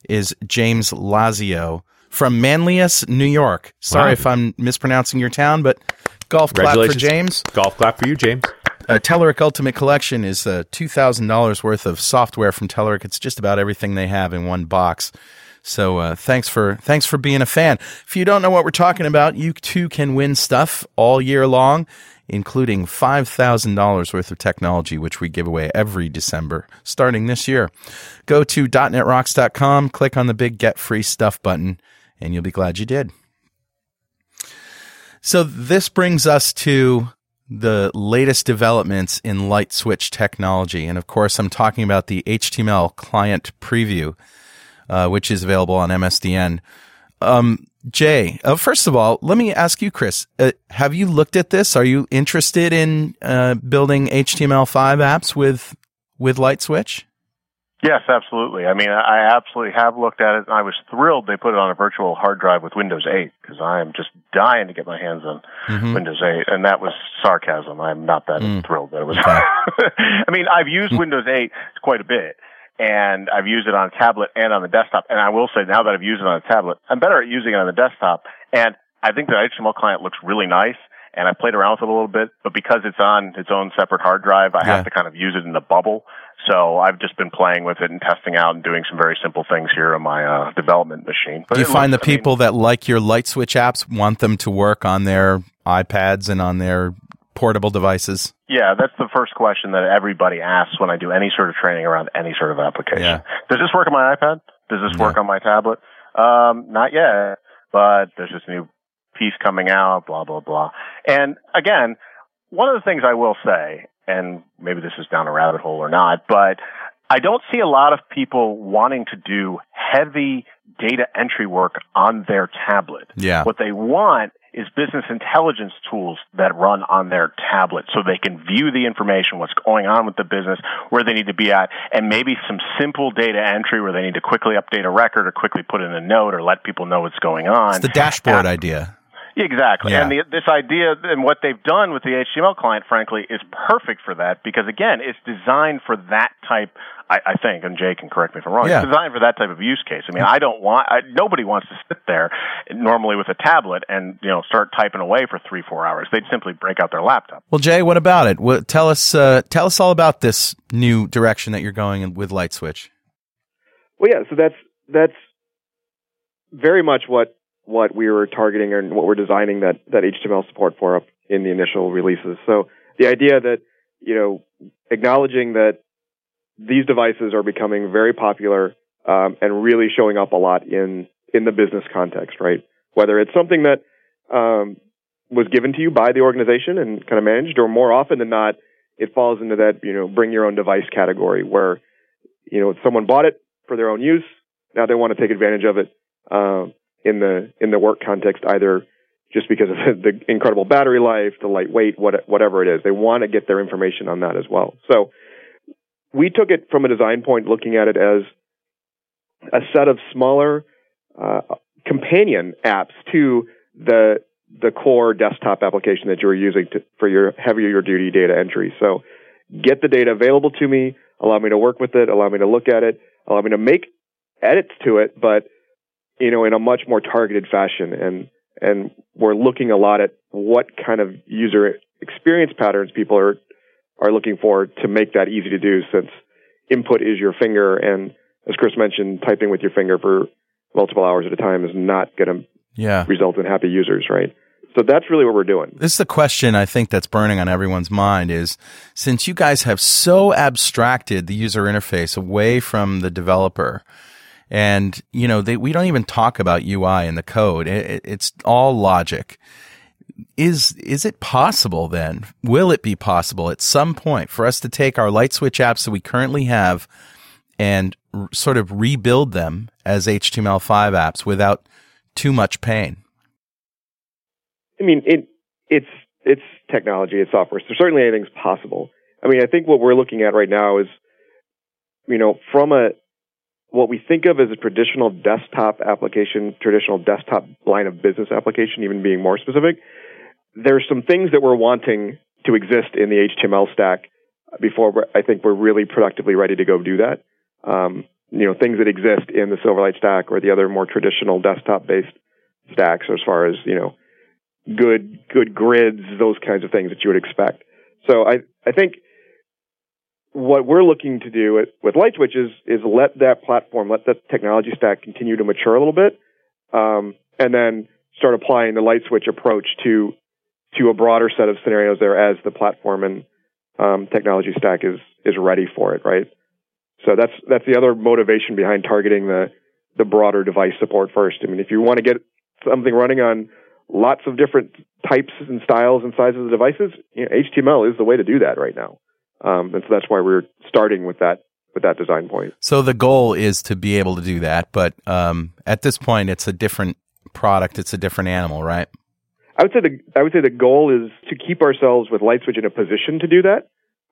is James Lazio from Manlius, New York. Sorry wow. if I'm mispronouncing your town, but golf clap for James. Golf clap for you, James. Uh, Telerik Ultimate Collection is uh, $2,000 worth of software from Telerik. It's just about everything they have in one box. So uh, thanks for thanks for being a fan. If you don't know what we're talking about, you too can win stuff all year long including $5,000 worth of technology, which we give away every December starting this year. Go to .netrocks.com, click on the big Get Free Stuff button, and you'll be glad you did. So this brings us to the latest developments in LightSwitch technology. And of course, I'm talking about the HTML client preview, uh, which is available on MSDN. Um, Jay, uh, first of all, let me ask you, Chris, uh, have you looked at this? Are you interested in uh, building HTML5 apps with with LightSwitch? Yes, absolutely. I mean, I absolutely have looked at it, and I was thrilled they put it on a virtual hard drive with Windows 8 because I am just dying to get my hands on mm-hmm. Windows 8, and that was sarcasm. I'm not that mm. thrilled that it was. I mean, I've used mm. Windows 8 quite a bit, and I've used it on a tablet and on the desktop. And I will say now that I've used it on a tablet, I'm better at using it on the desktop. And I think the HTML client looks really nice. And I played around with it a little bit, but because it's on its own separate hard drive, I yeah. have to kind of use it in the bubble. So I've just been playing with it and testing out and doing some very simple things here on my uh, development machine. But Do you find looks, the people I mean, that like your LightSwitch apps want them to work on their iPads and on their portable devices? Yeah, that's the first question that everybody asks when I do any sort of training around any sort of application. Yeah. Does this work on my iPad? Does this work on my tablet? Um, not yet, but there's this new piece coming out, blah, blah, blah. And again, one of the things I will say, and maybe this is down a rabbit hole or not, but I don't see a lot of people wanting to do heavy data entry work on their tablet. Yeah. What they want is business intelligence tools that run on their tablet so they can view the information, what's going on with the business, where they need to be at, and maybe some simple data entry where they need to quickly update a record or quickly put in a note or let people know what's going on. It's the dashboard idea. Exactly. Yeah. And the, this idea and what they've done with the HTML client, frankly, is perfect for that because, again, it's designed for that type, I, I think, and Jay can correct me if I'm wrong, yeah. it's designed for that type of use case. I mean, I don't want, I, nobody wants to sit there normally with a tablet and, you know, start typing away for three, four hours. They'd simply break out their laptop. Well, Jay, what about it? What, tell us, uh, tell us all about this new direction that you're going in with LightSwitch. Well, yeah, so that's, that's very much what what we were targeting and what we're designing that, that HTML support for up in the initial releases. So the idea that, you know, acknowledging that these devices are becoming very popular um, and really showing up a lot in, in the business context, right? Whether it's something that um, was given to you by the organization and kind of managed, or more often than not, it falls into that, you know, bring your own device category where, you know, someone bought it for their own use. Now they want to take advantage of it. Um, in the in the work context either just because of the, incredible battery life, the lightweight, what, whatever it is. They want to get their information on that as well. So we took it from a design point, looking at it as a set of smaller uh, companion apps to the the core desktop application that you're using to, for your heavier duty data entry. So get the data available to me, allow me to work with it, allow me to look at it, allow me to make edits to it, but you know, in a much more targeted fashion. And, and we're looking a lot at what kind of user experience patterns people are, are looking for to make that easy to do since input is your finger. And as Chris mentioned, typing with your finger for multiple hours at a time is not going to yeah. result in happy users, right? So that's really what we're doing. This is the question I think that's burning on everyone's mind is since you guys have so abstracted the user interface away from the developer, and, you know, they, we don't even talk about UI in the code. It, it's all logic. Is, is it possible then? Will it be possible at some point for us to take our LightSwitch apps that we currently have and r- sort of rebuild them as HTML5 apps without too much pain? I mean, it, it's, it's technology, it's software. So certainly anything's possible. I mean, I think what we're looking at right now is, you know, from a, what we think of as a traditional desktop application, traditional desktop line of business application, even being more specific, there's some things that we're wanting to exist in the HTML stack before I think we're really productively ready to go do that. Um, you know, things that exist in the Silverlight stack or the other more traditional desktop based stacks as far as, you know, good, good grids, those kinds of things that you would expect. So I, I think what we're looking to do with, with LightSwitch is, is let that platform, let that technology stack continue to mature a little bit, um, and then start applying the LightSwitch approach to to a broader set of scenarios there as the platform and um, technology stack is is ready for it, right? So that's that's the other motivation behind targeting the the broader device support first. I mean, if you want to get something running on lots of different types and styles and sizes of devices, you know, HTML is the way to do that right now. Um, and so that's why we're starting with that with that design point. So the goal is to be able to do that, but um, at this point, it's a different product, it's a different animal, right? I would say the I would say the goal is to keep ourselves with LightSwitch in a position to do that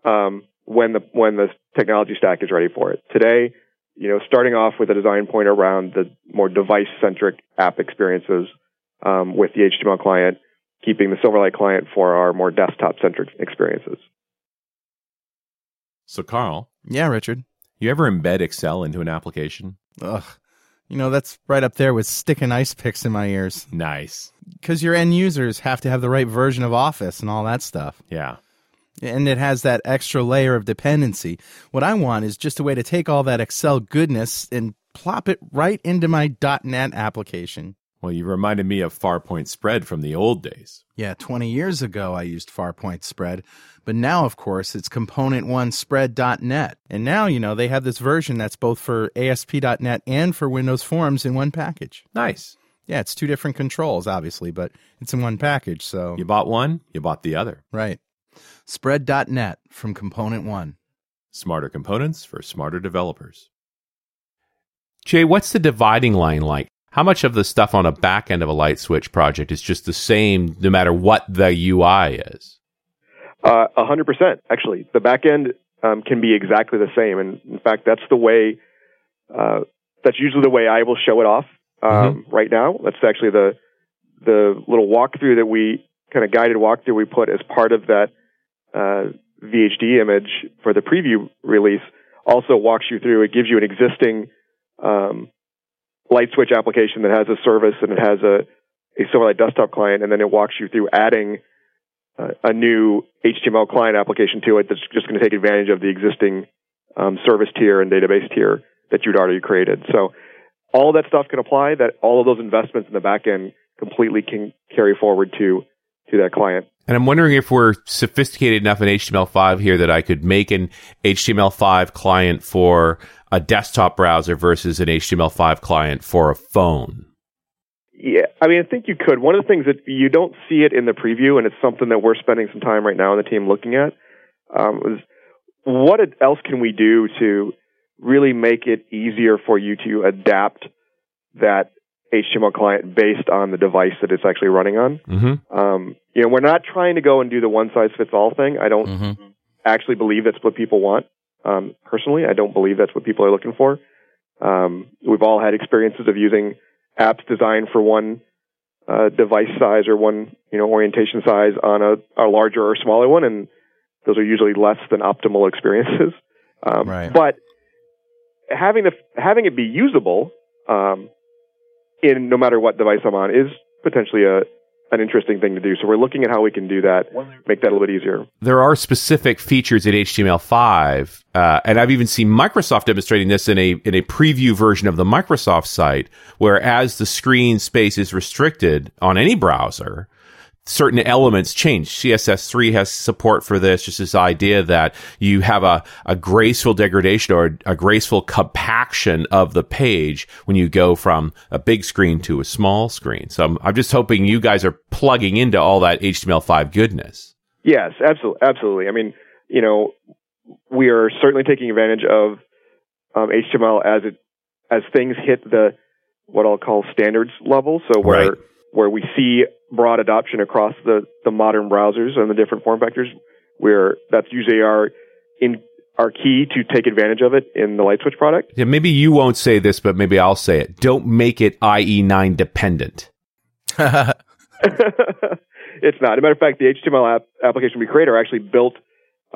um, when the when the technology stack is ready for it. Today, you know, starting off with a design point around the more device centric app experiences um, with the HTML client, keeping the Silverlight client for our more desktop centric experiences. So, Carl, Yeah, Richard. you ever embed Excel into an application? Ugh. You know, that's right up there with sticking ice picks in my ears. Nice. Because your end users have to have the right version of Office and all that stuff. Yeah. And it has that extra layer of dependency. What I want is just a way to take all that Excel goodness and plop it right into my .NET application. Well, you reminded me of Farpoint Spread from the old days. Yeah, 20 years ago I used Farpoint Spread, but now of course it's ComponentOne spread.net. And now, you know, they have this version that's both for ASP.NET and for Windows Forms in one package. Nice. Yeah, it's two different controls obviously, but it's in one package, so You bought one, you bought the other. right. Spread.net from ComponentOne. Smarter components for smarter developers. Jay, what's the dividing line like? How much of the stuff on a back end of a LightSwitch project is just the same no matter what the UI is? Uh, A hundred percent, actually. The back end um, can be exactly the same, and in fact, that's the way. Uh, that's usually the way I will show it off um, right now. That's actually the the little walkthrough that we kind of guided walkthrough we put as part of that uh, VHD image for the preview release. Also walks you through. It gives you an existing um, LightSwitch application that has a service and it has a a Silverlight desktop client, and then it walks you through adding uh, a new HTML client application to it that's just going to take advantage of the existing um, service tier and database tier that you'd already created. So all that stuff can apply. That all of those investments in the back end completely can carry forward to to that client. And I'm wondering if we're sophisticated enough in HTML5 here that I could make an HTML5 client for a desktop browser versus an HTML5 client for a phone. Yeah, I mean, I think you could. One of the things that you don't see it in the preview, and it's something that we're spending some time right now on the team looking at, um, is what else can we do to really make it easier for you to adapt that HTML client based on the device that it's actually running on. Mm-hmm. Um, you know, we're not trying to go and do the one size fits all thing. I don't Mm-hmm. actually believe that's what people want. Um, personally, I don't believe that's what people are looking for. Um, we've all had experiences of using apps designed for one uh, device size or one you know orientation size on a, a larger or smaller one, and those are usually less than optimal experiences. Um, Right. But having the having it be usable um, in no matter what device I'm on is potentially a an interesting thing to do. So we're looking at how we can do that, make that a little bit easier. there are specific features in HTML5, uh, and I've even seen Microsoft demonstrating this in a in a preview version of the Microsoft site, where as the screen space is restricted on any browser, certain elements change. CSS3 has support for this, just this idea that you have a, a graceful degradation or a, graceful compaction of the page when you go from a big screen to a small screen. So I'm, I'm just hoping you guys are plugging into all that HTML5 goodness. Yes, absolutely, absolutely. I mean, you know, we are certainly taking advantage of um, HTML as it as things hit the what I'll call standards level. So where Right. where we see broad adoption across the the modern browsers and the different form factors, where that's usually our in our key to take advantage of it in the LightSwitch product. Yeah, maybe you won't say this, but maybe I'll say it. Don't make it IE9 dependent. it's not. As a matter of fact, the HTML app, application we create are actually built.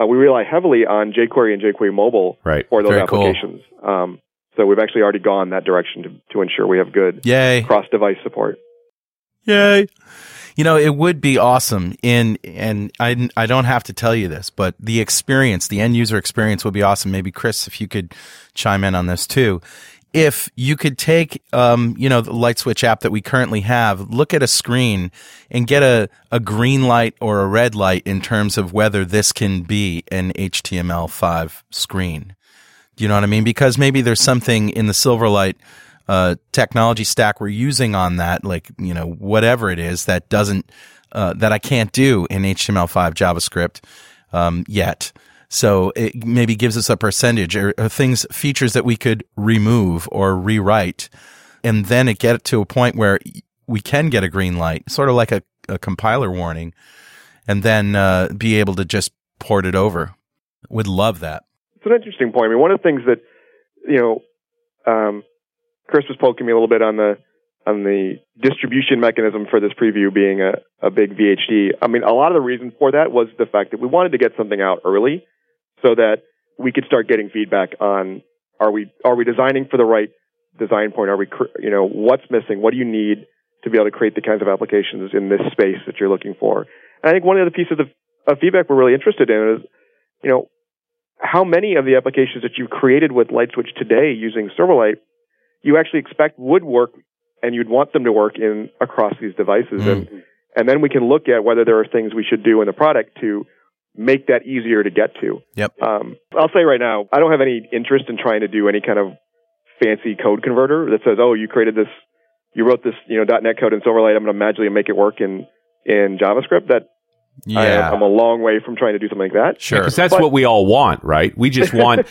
Uh, we rely heavily on jQuery and jQuery Mobile Right. for those Very cool. applications. Um, so we've actually already gone that direction to, to ensure we have good Yay. cross-device support. Yay. You know, it would be awesome in, and I, I don't have to tell you this, but the experience, the end user experience would be awesome. Maybe Chris, if you could chime in on this too. If you could take, um, you know, the LightSwitch app that we currently have, look at a screen and get a, a green light or a red light in terms of whether this can be an HTML5 screen. Do you know what I mean? Because maybe there's something in the Silverlight uh, technology stack we're using on that, like you know whatever it is that doesn't uh, that I can't do in HTML5 JavaScript um, yet. So it maybe gives us a percentage or, or things features that we could remove or rewrite, and then it get to a point where we can get a green light, sort of like a, a compiler warning, and then uh, be able to just port it over. Would love that. It's an interesting point. I mean, one of the things that you know, um, Chris was poking me a little bit on the on the distribution mechanism for this preview being a, a big VHD. I mean, a lot of the reason for that was the fact that we wanted to get something out early so that we could start getting feedback on are we are we designing for the right design point? Are we you know what's missing? What do you need to be able to create the kinds of applications in this space that you're looking for? And I think one of the pieces of, of feedback we're really interested in is you know how many of the applications that you've created with LightSwitch today using Silverlight you actually expect would work and you'd want them to work in across these devices mm. and and then we can look at whether there are things we should do in the product to make that easier to get to. Yep. Um, I'll say right now, I don't have any interest in trying to do any kind of fancy code converter that says, "Oh, you created this, you wrote this, you know, .NET code in Silverlight. I'm going to magically make it work in in JavaScript." That yeah. I, am a long way from trying to do something like that. Sure. Because that's but, what we all want, right? We just want,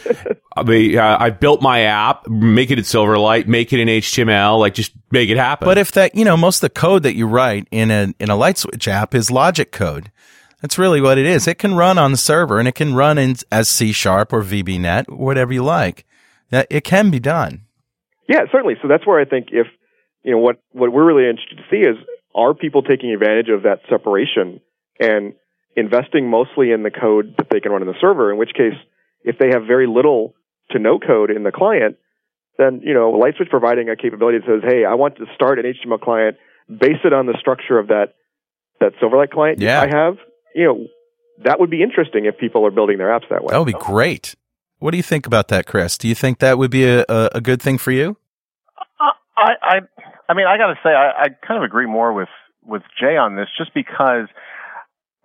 I mean, uh, I built my app, make it in Silverlight, make it in HTML, like just make it happen. But if that, you know, most of the code that you write in a, in a LightSwitch app is logic code. That's really what it is. It can run on the server and it can run in as C sharp or VBNet, whatever you like. That It can be done. Yeah, certainly. So that's where I think if, you know, what, what we're really interested to see is are people taking advantage of that separation and investing mostly in the code that they can run in the server, in which case, if they have very little to no code in the client, then, you know, LightSwitch providing a capability that says, hey, I want to start an HTML client, base it on the structure of that, that Silverlight client yeah. I have, you know, that would be interesting if people are building their apps that way. That would be great. What do you think about that, Chris? Do you think that would be a, a, a good thing for you? Uh, I, I, I mean, I got to say, I, I kind of agree more with with Jay on this, just because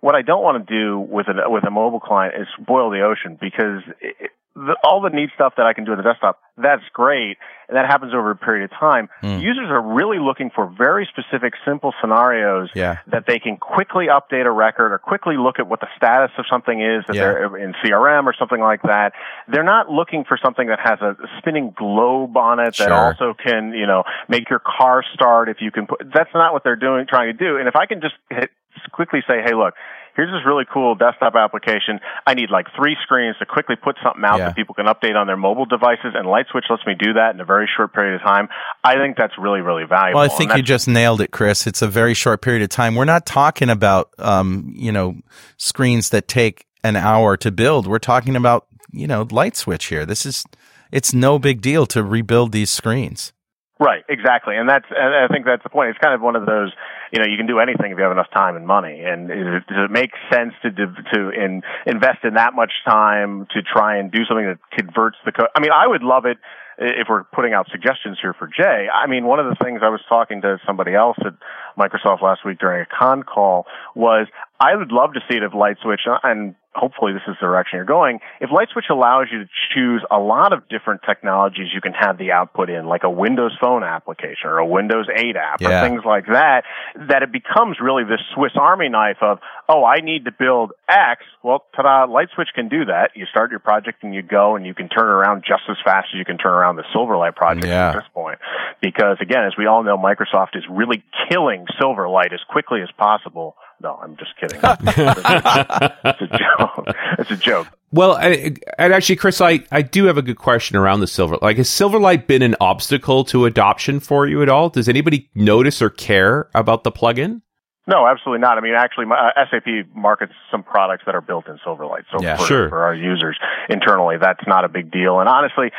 what I don't want to do with a with a mobile client is boil the ocean because it, the, all the neat stuff that I can do on the desktop, that's great, and that happens over a period of time. Mm. Users are really looking for very specific, simple scenarios yeah. that they can quickly update a record or quickly look at what the status of something is that yeah. they're in CRM or something like that. They're not looking for something that has a spinning globe on it sure. that also can, you know, make your car start if you can put, that's not what they're doing, trying to do. And if I can just hit, quickly say, hey, look, here's this really cool desktop application. I need like three screens to quickly put something out yeah. that people can update on their mobile devices, and LightSwitch lets me do that in a very short period of time. I think that's really, really valuable. Well, I think you just nailed it, Chris. It's a very short period of time. We're not talking about, um, you know, screens that take an hour to build. We're talking about, you know, LightSwitch here. This is, it's no big deal to rebuild these screens. Right, exactly, and that's and I think that's the point. It's kind of one of those, you know, you can do anything if you have enough time and money. And does it make sense to to in, invest in that much time to try and do something that converts the code? I mean, I would love it if we're putting out suggestions here for Jay. I mean, one of the things I was talking to somebody else at Microsoft last week during a con call was I would love to see it if LightSwitch and hopefully this is the direction you're going. If LightSwitch allows you to choose a lot of different technologies you can have the output in, like a Windows Phone application or a Windows 8 app yeah. or things like that, that it becomes really this Swiss Army knife of, oh, I need to build X. Well, ta-da, LightSwitch can do that. You start your project and you go and you can turn it around just as fast as you can turn around the Silverlight project yeah. at this point. Because again, as we all know, Microsoft is really killing Silverlight as quickly as possible no, I'm just kidding. it's a joke. It's a joke. Well, and actually, Chris, I, I do have a good question around the Silver. Like, has Silverlight been an obstacle to adoption for you at all? Does anybody notice or care about the plugin? No, absolutely not. I mean, actually, my, uh, SAP markets some products that are built in Silverlight. So yeah, for, sure. for our users internally, that's not a big deal. And honestly,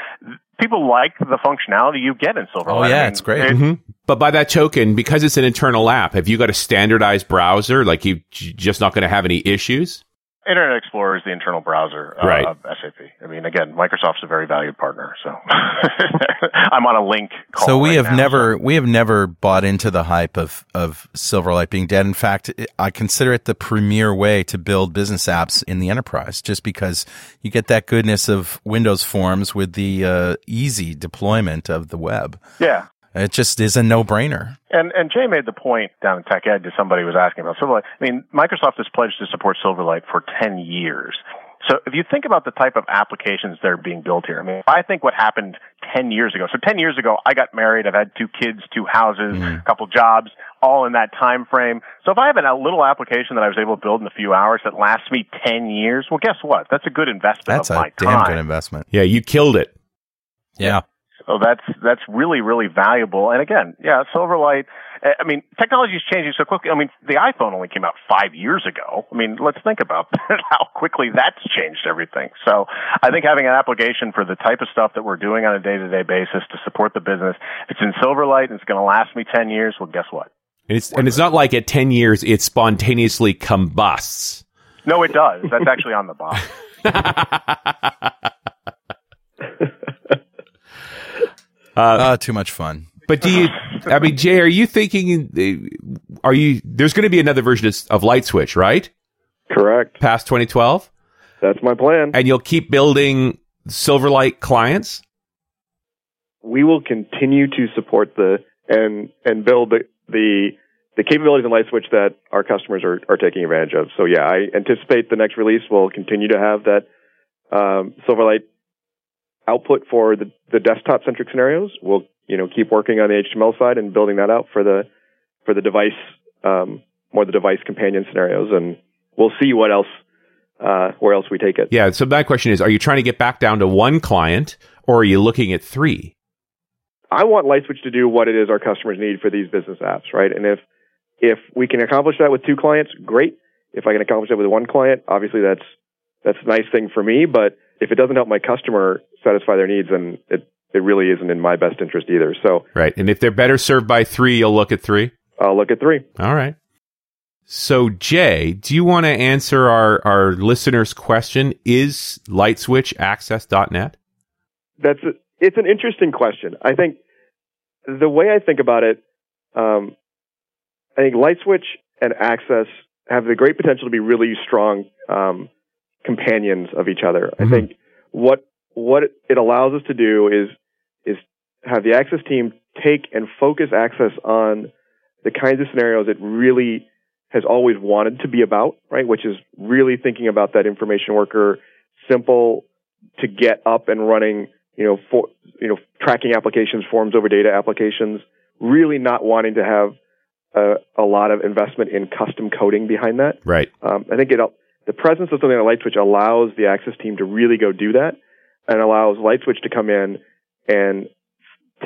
people like the functionality you get in Silverlight. Oh yeah, I mean, it's great. It, mm-hmm. But by that token, because it's an internal app, have you got a standardized browser? Like you just not going to have any issues? Internet Explorer is the internal browser uh, right. of SAP. I mean, again, Microsoft's a very valued partner, so I'm on a link. so we right have now, never so. we have never bought into the hype of of Silverlight being dead. In fact, I consider it the premier way to build business apps in the enterprise, just because you get that goodness of Windows Forms with the uh, easy deployment of the web. Yeah, it just is a no-brainer. And and Jay made the point down in TechEd to somebody who was asking about Silverlight. I mean, Microsoft has pledged to support Silverlight for ten years. So if you think about the type of applications that are being built here, I mean, I think what happened 10 years ago. So 10 years ago, I got married. I've had two kids, two houses, Mhm. a couple jobs, all in that time frame. So if I have a little application that I was able to build in a few hours that lasts me 10 years, well, guess what? That's a good investment That's of a my damn time. good investment. Yeah, you killed it. Yeah. So that's that's really really valuable. And again, yeah, Silverlight. uh, I mean, technology is changing so quickly. I mean, the iPhone only came out five years ago. I mean, let's think about how quickly that's changed everything. So I think having an application for the type of stuff that we're doing on a day to day basis to support the business, it's in Silverlight and it's going to last me ten years. Well, guess what? And it's and it's not like at ten years it spontaneously combusts. No, it does. That's actually on the box. Uh, too much fun. But do you? I mean, Jay, are you thinking? uh, Are you? There's going to be another version of, of LightSwitch, right? Correct. Past 2012, That's my plan. and you'll keep building Silverlight clients. we will continue to support the and and build the the, the capabilities in LightSwitch that our customers are, are taking advantage of. So yeah, I anticipate the next release will continue to have that um, Silverlight output for the, the desktop centric scenarios. We'll you know keep working on the HTML side and building that out for the for the device um, more the device companion scenarios, and we'll see what else uh, where else we take it. Yeah. So my question is: Are you trying to get back down to one client, or are you looking at three? I want LightSwitch to do what it is our customers need for these business apps, right? And if if we can accomplish that with two clients, great. If I can accomplish that with one client, obviously that's that's a nice thing for me. But if it doesn't help my customer satisfy their needs, then it it really isn't in my best interest either. So Right. And if they're better served by three, you'll look at three. I'll look at three. All right. So, Jay, do you want to answer our, our listener's question? Is LightSwitch Access.net? That's a, it's an interesting question. I think the way I think about it, um, I think LightSwitch and Access have the great potential to be really strong um, companions of each other. Mhm. I think what what it allows us to do is is have the Access team take and focus Access on the kinds of scenarios it really has always wanted to be about, right? Which is really thinking about that information worker, simple to get up and running, you know, for you know, tracking applications, forms over data applications, really not wanting to have a, a lot of investment in custom coding behind that. Right. Um, I think it the presence of something like LightSwitch allows the Access team to really go do that, and allows LightSwitch to come in and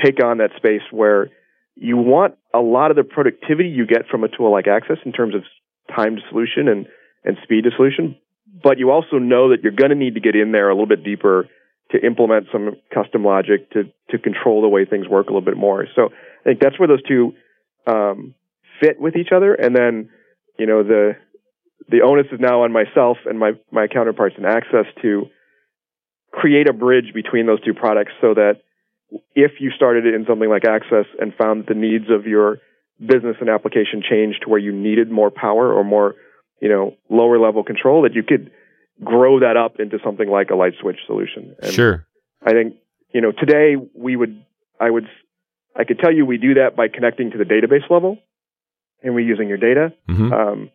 take on that space where you want a lot of the productivity you get from a tool like Access in terms of time to solution and and speed to solution, but you also know that you're going to need to get in there a little bit deeper to implement some custom logic to to control the way things work a little bit more. So I think that's where those two um, fit with each other, and then you know the the onus is now on myself and my my counterparts in Access to create a bridge between those two products so that if you started it in something like Access and found that the needs of your business and application changed to where you needed more power or more, you know, lower level control, that you could grow that up into something like a LightSwitch solution. And Sure. I think, you know, today we would, I would, I could tell you we do that by connecting to the database level and we're using your data. hmm Um,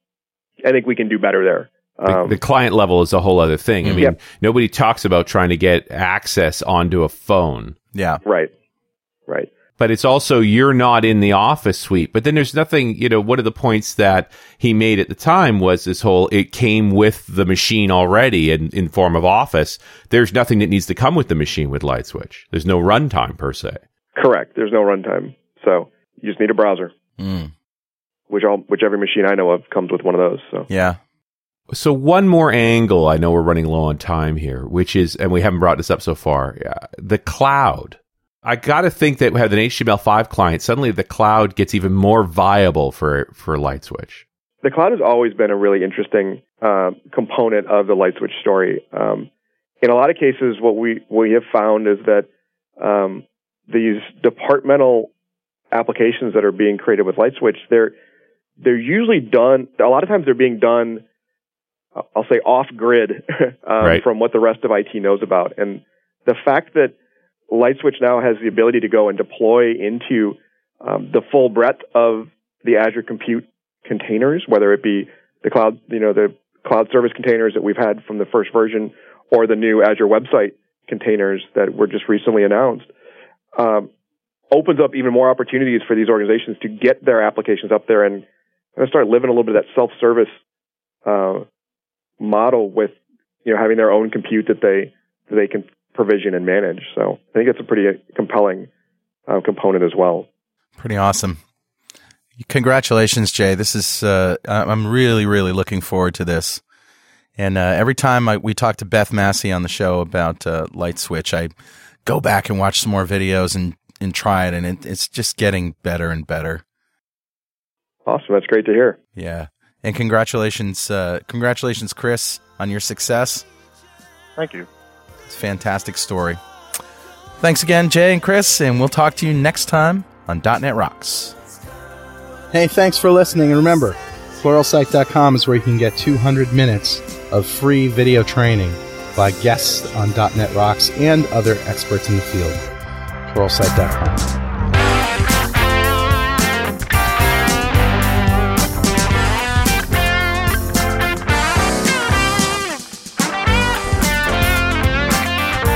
I think we can do better there. The, Um, the client level is a whole other thing. I Mhm. mean, Yep. nobody talks about trying to get access onto a phone, Yeah. right. Right. but it's also you're not in the office suite. But then there's nothing, you know, one of the points that he made at the time was this whole it came with the machine already in, in form of office. There's nothing that needs to come with the machine with LightSwitch. There's no runtime per se. Correct. There's no runtime. So you just need a browser, Mm. which all, which every machine I know of comes with one of those. So Yeah. So one more angle, I know we're running low on time here, which is, and we haven't brought this up so far, uh, the cloud. I got to think that we have an HTML5 client. Suddenly, the cloud gets even more viable for for LightSwitch. the cloud has always been a really interesting um, component of the LightSwitch story. Um, in a lot of cases, what we we have found is that um, these departmental applications that are being created with LightSwitch, they're they're usually done. A lot of times, they're being done. I'll say off grid um, Right. from what the rest of IT knows about, and the fact that LightSwitch now has the ability to go and deploy into um, the full breadth of the Azure Compute containers, whether it be the cloud, you know, the cloud service containers that we've had from the first version or the new Azure website containers that were just recently announced, um, opens up even more opportunities for these organizations to get their applications up there and, and start living a little bit of that self-service uh, model with you know having their own compute that they that they can provision and manage. So I think it's a pretty compelling uh, component as well. Pretty awesome. Congratulations, Jay. This is uh, I'm really really looking forward to this. And uh, every time I, we talk to Beth Massi on the show about uh, LightSwitch, I go back and watch some more videos and, and try it, and it, it's just getting better and better. Awesome, that's great to hear. Yeah, and congratulations, uh, congratulations, Chris, on your success. Thank you. It's a fantastic story. Thanks again, Jay and Chris, and we'll talk to you next time on .NET Rocks. Hey, thanks for listening, and remember, pluralsight.com is where you can get 200 minutes of free video training by guests on .NET Rocks and other experts in the field. Pluralsight.com.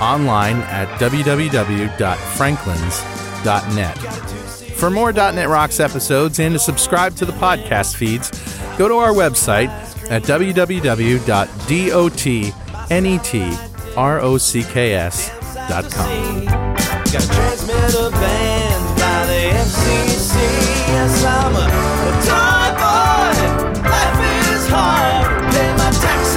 online at www.franklins.net. For more .NET Rocks episodes and to subscribe to the podcast feeds, go to our website at www.dotnetrocks.com. I'm a, a toy boy. Life is hard. Pay my taxes.